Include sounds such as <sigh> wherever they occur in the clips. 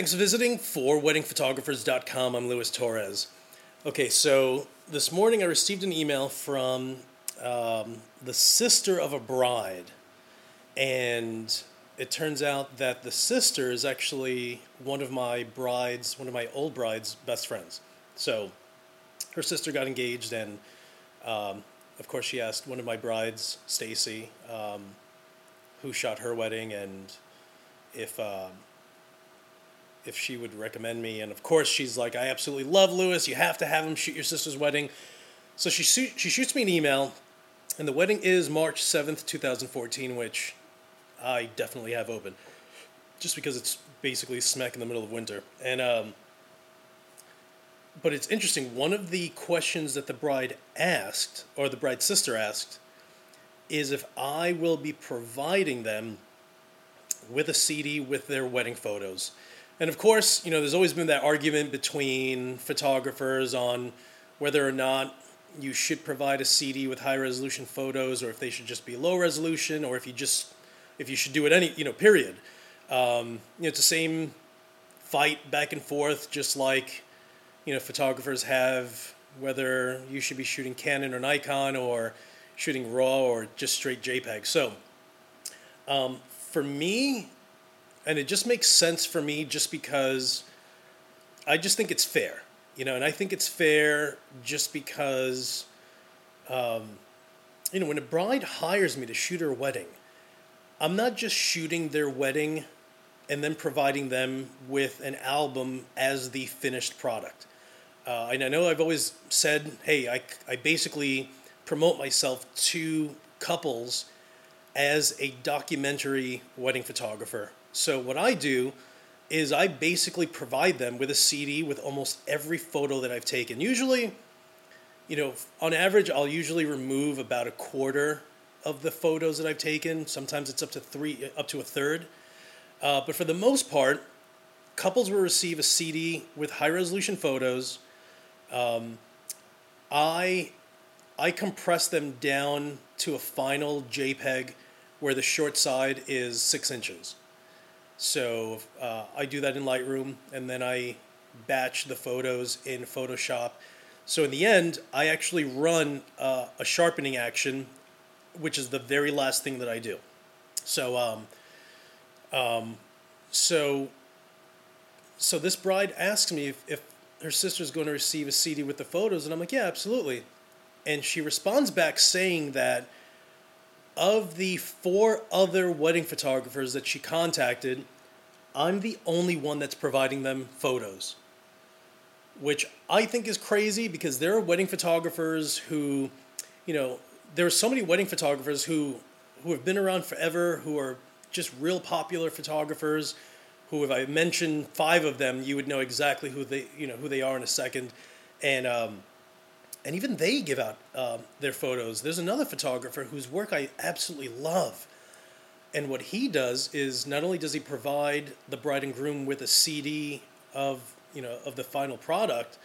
Thanks for visiting for weddingphotographers.com. I'm Luis Torres. Okay, so this morning I received an email from um, the sister of a bride, and it turns out that the sister is actually one of my bride's, one of my old bride's best friends. So her sister got engaged, and um, of course she asked one of my brides, Stacy, um, who shot her wedding, and if. Um, if she would recommend me. And of course, she's like, I absolutely love Lewis. You have to have him shoot your sister's wedding. So she, she shoots me an email, and the wedding is March 7th, 2014, which I definitely have open, just because it's basically smack in the middle of winter. And, um, but it's interesting. One of the questions that the bride asked, or the bride's sister asked, is if I will be providing them with a CD with their wedding photos. And of course, you know, there's always been that argument between photographers on whether or not you should provide a CD with high resolution photos, or if they should just be low resolution, or if you just if you should do it any you know period. Um, you know, it's the same fight back and forth, just like you know photographers have whether you should be shooting Canon or Nikon or shooting RAW or just straight JPEG. So um, for me, and it just makes sense for me just because I just think it's fair, you know, and I think it's fair just because, um, you know, when a bride hires me to shoot her wedding, I'm not just shooting their wedding and then providing them with an album as the finished product. Uh, and I know I've always said, hey, I, I basically promote myself to couples as a documentary wedding photographer so what I do is I basically provide them with a CD with almost every photo that I've taken. Usually, you know, on average, I'll usually remove about a quarter of the photos that I've taken. Sometimes it's up to three, up to a third. Uh, but for the most part, couples will receive a CD with high resolution photos. Um, I I compress them down to a final JPEG where the short side is six inches. So uh, I do that in Lightroom, and then I batch the photos in Photoshop. So in the end, I actually run uh, a sharpening action, which is the very last thing that I do. So, um, um, so, so this bride asks me if, if her sister's going to receive a CD with the photos, and I'm like, yeah, absolutely. And she responds back saying that of the four other wedding photographers that she contacted, I'm the only one that's providing them photos. Which I think is crazy because there are wedding photographers who, you know, there are so many wedding photographers who who have been around forever, who are just real popular photographers, who if I mentioned five of them, you would know exactly who they you know who they are in a second. And um, and even they give out uh, their photos. There's another photographer whose work I absolutely love. And what he does is not only does he provide the bride and groom with a CD of, you know, of the final product,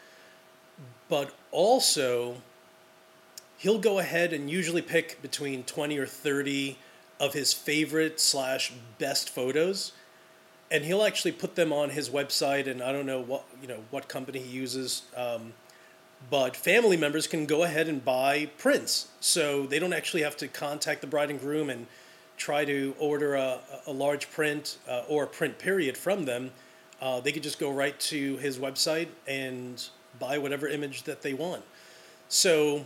but also he'll go ahead and usually pick between 20 or 30 of his favorite slash best photos and he'll actually put them on his website and i don't know what you know what company he uses um, but family members can go ahead and buy prints. So they don't actually have to contact the bride and groom and try to order a, a large print uh, or a print period from them. Uh, they could just go right to his website and buy whatever image that they want. So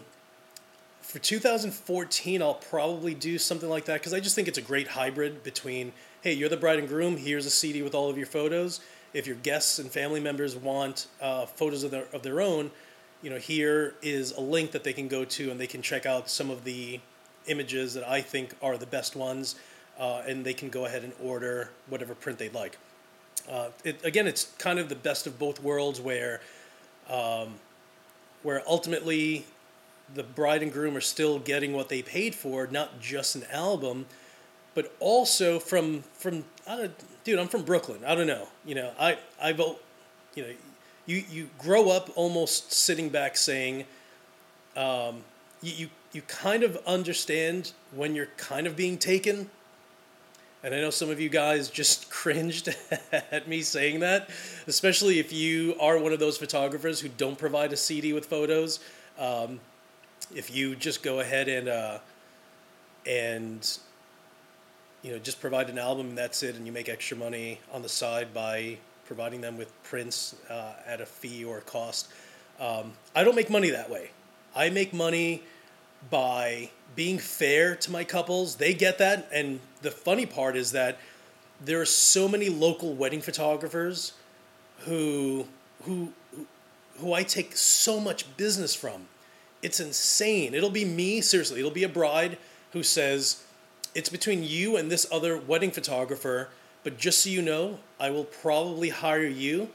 for 2014 i'll probably do something like that because i just think it's a great hybrid between hey you're the bride and groom here's a cd with all of your photos. If your guests and family members want uh, photos of their, of their own you know, here is a link that they can go to and they can check out some of the images that I think are the best ones, uh, and they can go ahead and order whatever print they'd like. Uh, it, again, it's kind of the best of both worlds where, um, where ultimately the bride and groom are still getting what they paid for, not just an album, but also from from I don't, dude, I'm from Brooklyn. I don't know, you know, I I vote, you know, you you grow up almost sitting back saying, um, you, you you kind of understand when you're kind of being taken, And I know some of you guys just <laughs> cringed <laughs> at me saying that, especially if you are one of those photographers who don't provide a CD with photos. Um, if you just go ahead and uh, and you know just provide an album and that's it, and you make extra money on the side by providing them with prints uh, at a fee or a cost. Um, I don't make money that way. I make money by being fair to my couples. They get that. And the funny part is that there are so many local wedding photographers who who who I take so much business from. It's insane. It'll be me, seriously, it'll be a bride who says, It's between you and this other wedding photographer, but just so you know, I will probably hire you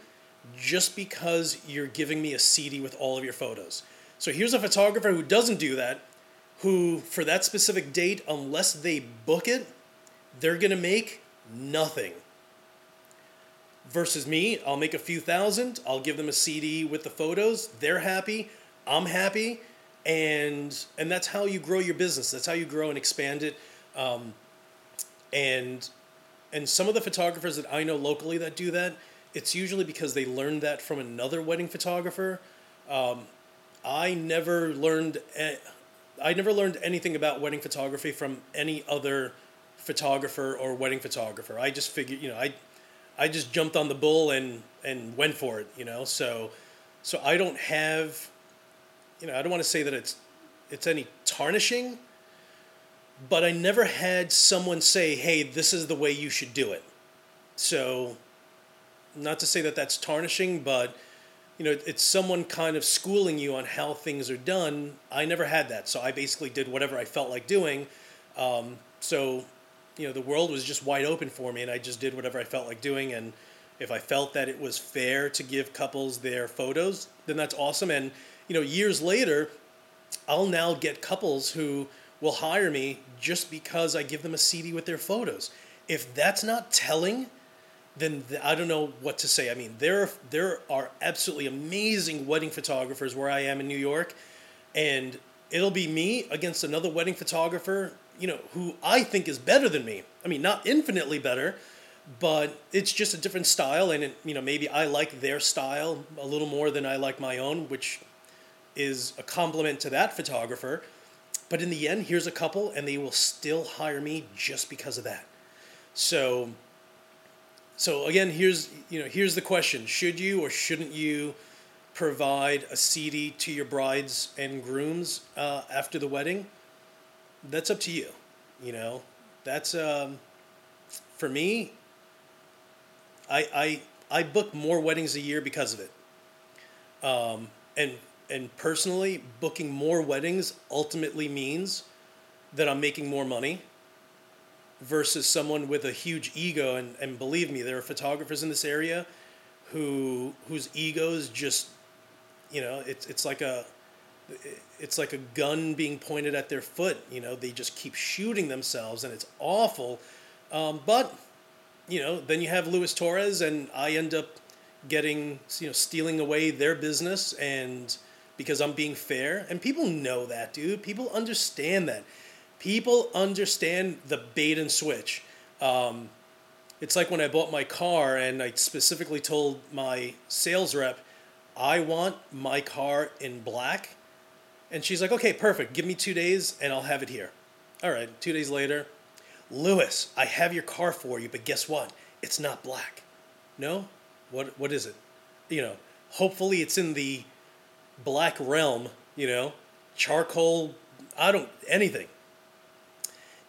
just because you're giving me a CD with all of your photos. So here's a photographer who doesn't do that, who, for that specific date, unless they book it, they're to make nothing. Versus me, I'll make a few thousand, I'll give them a CD with the photos, they're happy, I'm happy, and and that's how you grow your business. That's how you grow and expand it. Um, and and some of the photographers that I know locally that do that, it's usually because they learned that from another wedding photographer. Um, I never learned. I never learned anything about wedding photography from any other photographer or wedding photographer. I just figured, you know, I, I just jumped on the bull and and went for it, you know. So, so I don't have, you know, I don't want to say that it's, it's any tarnishing. But I never had someone say, "Hey, this is the way you should do it." So, not to say that that's tarnishing, but you know, it's someone kind of schooling you on how things are done. I never had that, so I basically did whatever I felt like doing. Um, so, you know, the world was just wide open for me, and I just did whatever I felt like doing. And if I felt that it was fair to give couples their photos, then that's awesome. And you know, years later, I'll now get couples who will hire me just because I give them a CD with their photos. If that's not telling then I don't know what to say. I mean, there there are absolutely amazing wedding photographers where I am in New York, and it'll be me against another wedding photographer, you know, who I think is better than me. I mean, not infinitely better, but it's just a different style, and it, you know, maybe I like their style a little more than I like my own, which is a compliment to that photographer. But in the end, here's a couple, and they will still hire me just because of that. So so again, here's you know here's the question: Should you or shouldn't you provide a CD to your brides and grooms uh, after the wedding? That's up to you. You know, that's um, for me. I I I book more weddings a year because of it. Um, and and personally, booking more weddings ultimately means that I'm making more money versus someone with a huge ego. And, and believe me there are photographers in this area who whose egos just you know it's it's like a it's like a gun being pointed at their foot. You know they just keep shooting themselves and it's awful. Um, but you know then you have Luis Torres and I end up getting you know stealing away their business and because I'm being fair and people know that dude people understand that people understand the bait and switch. Um, it's like when I bought my car and I specifically told my sales rep, I want my car in black. And she's like, okay, perfect. Give me two days and I'll have it here. All right, two days later, Luis, I have your car for you, but guess what? It's not black. No? What, what is it? You know, hopefully it's in the black realm, you know, charcoal, I don't, anything.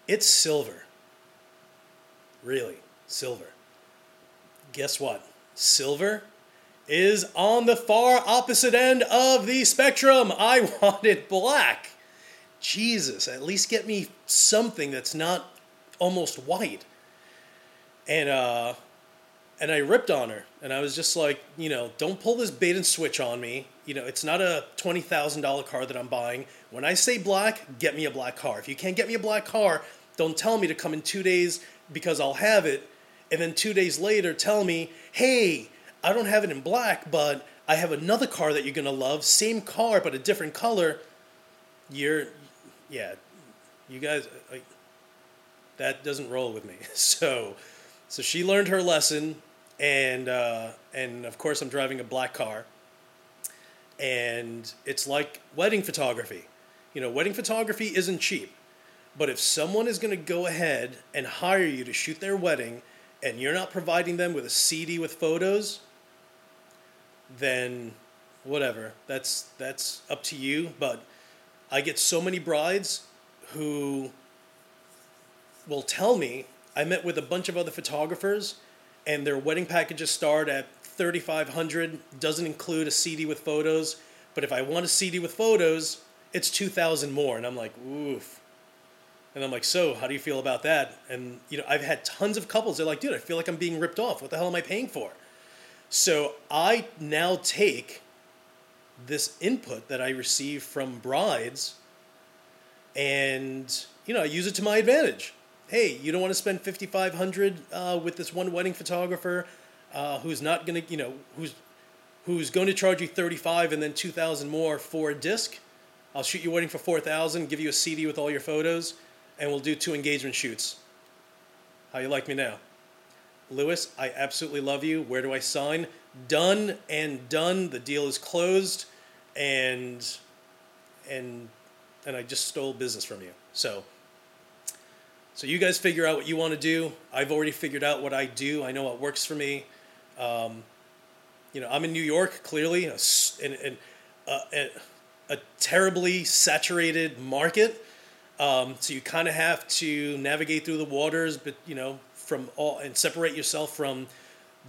It's silver. Really, silver. Guess what? Silver is on the far opposite end of the spectrum. <laughs> I wanted black. Jesus, at least get me something that's not almost white. And uh and I ripped on her and I was just like, you know, don't pull this bait and switch on me. You know, it's not a $20,000 car that I'm buying. When I say black, get me a black car. If you can't get me a black car, don't tell me to come in two days because I'll have it. And then two days later, tell me, hey, I don't have it in black, but I have another car that you're going to love. Same car, but a different color. You're, yeah, you guys, That doesn't roll with me. <laughs> So, so she learned her lesson, and uh, and of course I'm driving a black car, and it's like wedding photography. You know, wedding photography isn't cheap, but if someone is going to go ahead and hire you to shoot their wedding, and you're not providing them with a CD with photos, then whatever. That's that's up to you. But I get so many brides who will tell me I met with a bunch of other photographers, and their wedding packages start at thirty five hundred. Doesn't include a CD with photos. But if I want a CD with photos, it's two thousand more, and I'm like, oof. And I'm like, so how do you feel about that? And you know, I've had tons of couples. They're like, dude, I feel like I'm being ripped off. What the hell am I paying for? So I now take this input that I receive from brides and you know, I use it to my advantage. Hey, you don't want to spend 5500 uh, with this one wedding photographer uh, who's not going to, you know, who's who's going to charge you 35 and then 2000 more for a disc. I'll shoot you wedding for 4000, give you a CD with all your photos, and we'll do two engagement shoots. How you like me now? Lewis, I absolutely love you. Where do I sign? Done and done. The deal is closed, and and and I just stole business from you. So so you guys figure out what you want to do. I've already figured out what I do. I know what works for me. Um, you know, I'm in New York, clearly, a, a, a, a terribly saturated market. Um, so you kind of have to navigate through the waters, but you know, from all and separate yourself from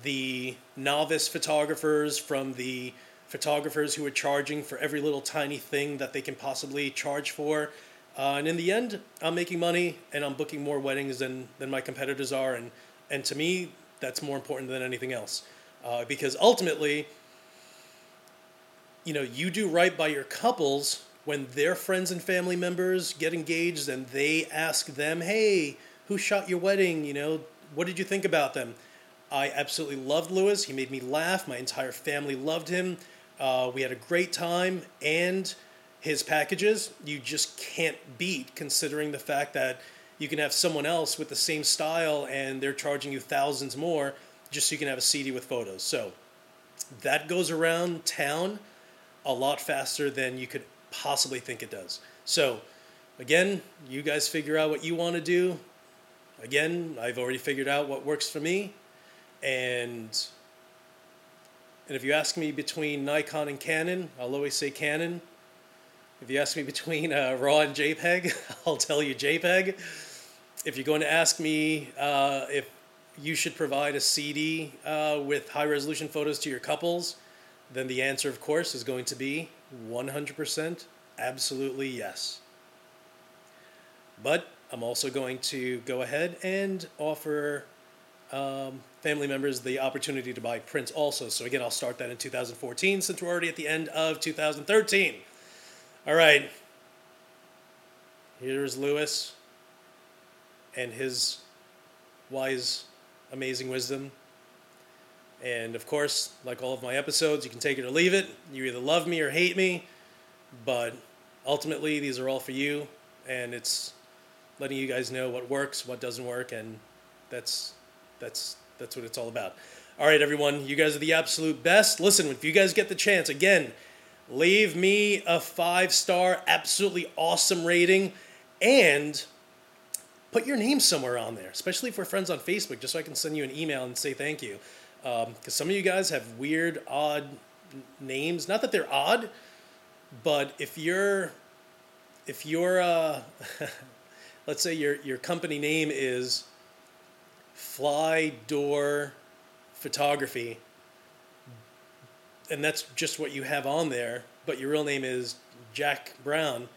the novice photographers, from the photographers who are charging for every little tiny thing that they can possibly charge for. Uh, and in the end, I'm making money and I'm booking more weddings than, than my competitors are. And, and to me, that's more important than anything else. Uh, because ultimately, you know, you do right by your couples when their friends and family members get engaged and they ask them, hey, who shot your wedding? You know, what did you think about them? I absolutely loved Lewis. He made me laugh. My entire family loved him. Uh, we had a great time, and his packages you just can't beat, considering the fact that you can have someone else with the same style and they're charging you thousands more just so you can have a CD with photos. So that goes around town a lot faster than you could possibly think it does. So, again, you guys figure out what you want to do. Again, I've already figured out what works for me. And and if you ask me between Nikon and Canon, I'll always say Canon. If you ask me between uh, RAW and JPEG, <laughs> I'll tell you JPEG. If you're going to ask me uh, if you should provide a CD uh, with high resolution photos to your couples, then the answer, of course, is going to be 100% absolutely yes. But I'm also going to go ahead and offer um, family members the opportunity to buy prints also. So again, I'll start that in 2014 since we're already at the end of 2013. All right. Here's Lewis and his wise, amazing wisdom. And of course, like all of my episodes, you can take it or leave it. You either love me or hate me, but ultimately, these are all for you, and it's letting you guys know what works, what doesn't work, and that's that's that's what it's all about. All right, everyone, you guys are the absolute best. Listen, if you guys get the chance, again, leave me a five star, absolutely awesome rating, and put your name somewhere on there, especially if we're friends on Facebook, just so I can send you an email and say thank you. Because um, some of you guys have weird, odd names. Not that they're odd, but if you're, if you're, uh, <laughs> let's say your your company name is fly door photography and that's just what you have on there but your real name is jack brown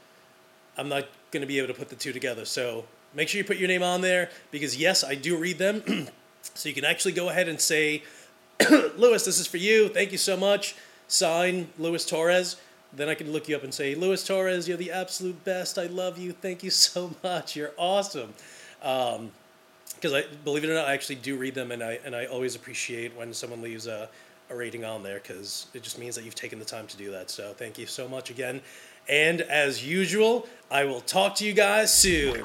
i'm not going to be able to put the two together so make sure you put your name on there because yes i do read them. <clears throat> So you can actually go ahead and say <clears throat> lewis this is for you. Thank you so much. Sign lewis torres. Then i can look you up and say lewis torres you're the absolute best. I love you. Thank you <laughs> so much. You're awesome. Um, because I believe it or not, I actually do read them, and I and I always appreciate when someone leaves a, a rating on there because it just means that you've taken the time to do that. So thank you so much again, and as usual, I will talk to you guys soon.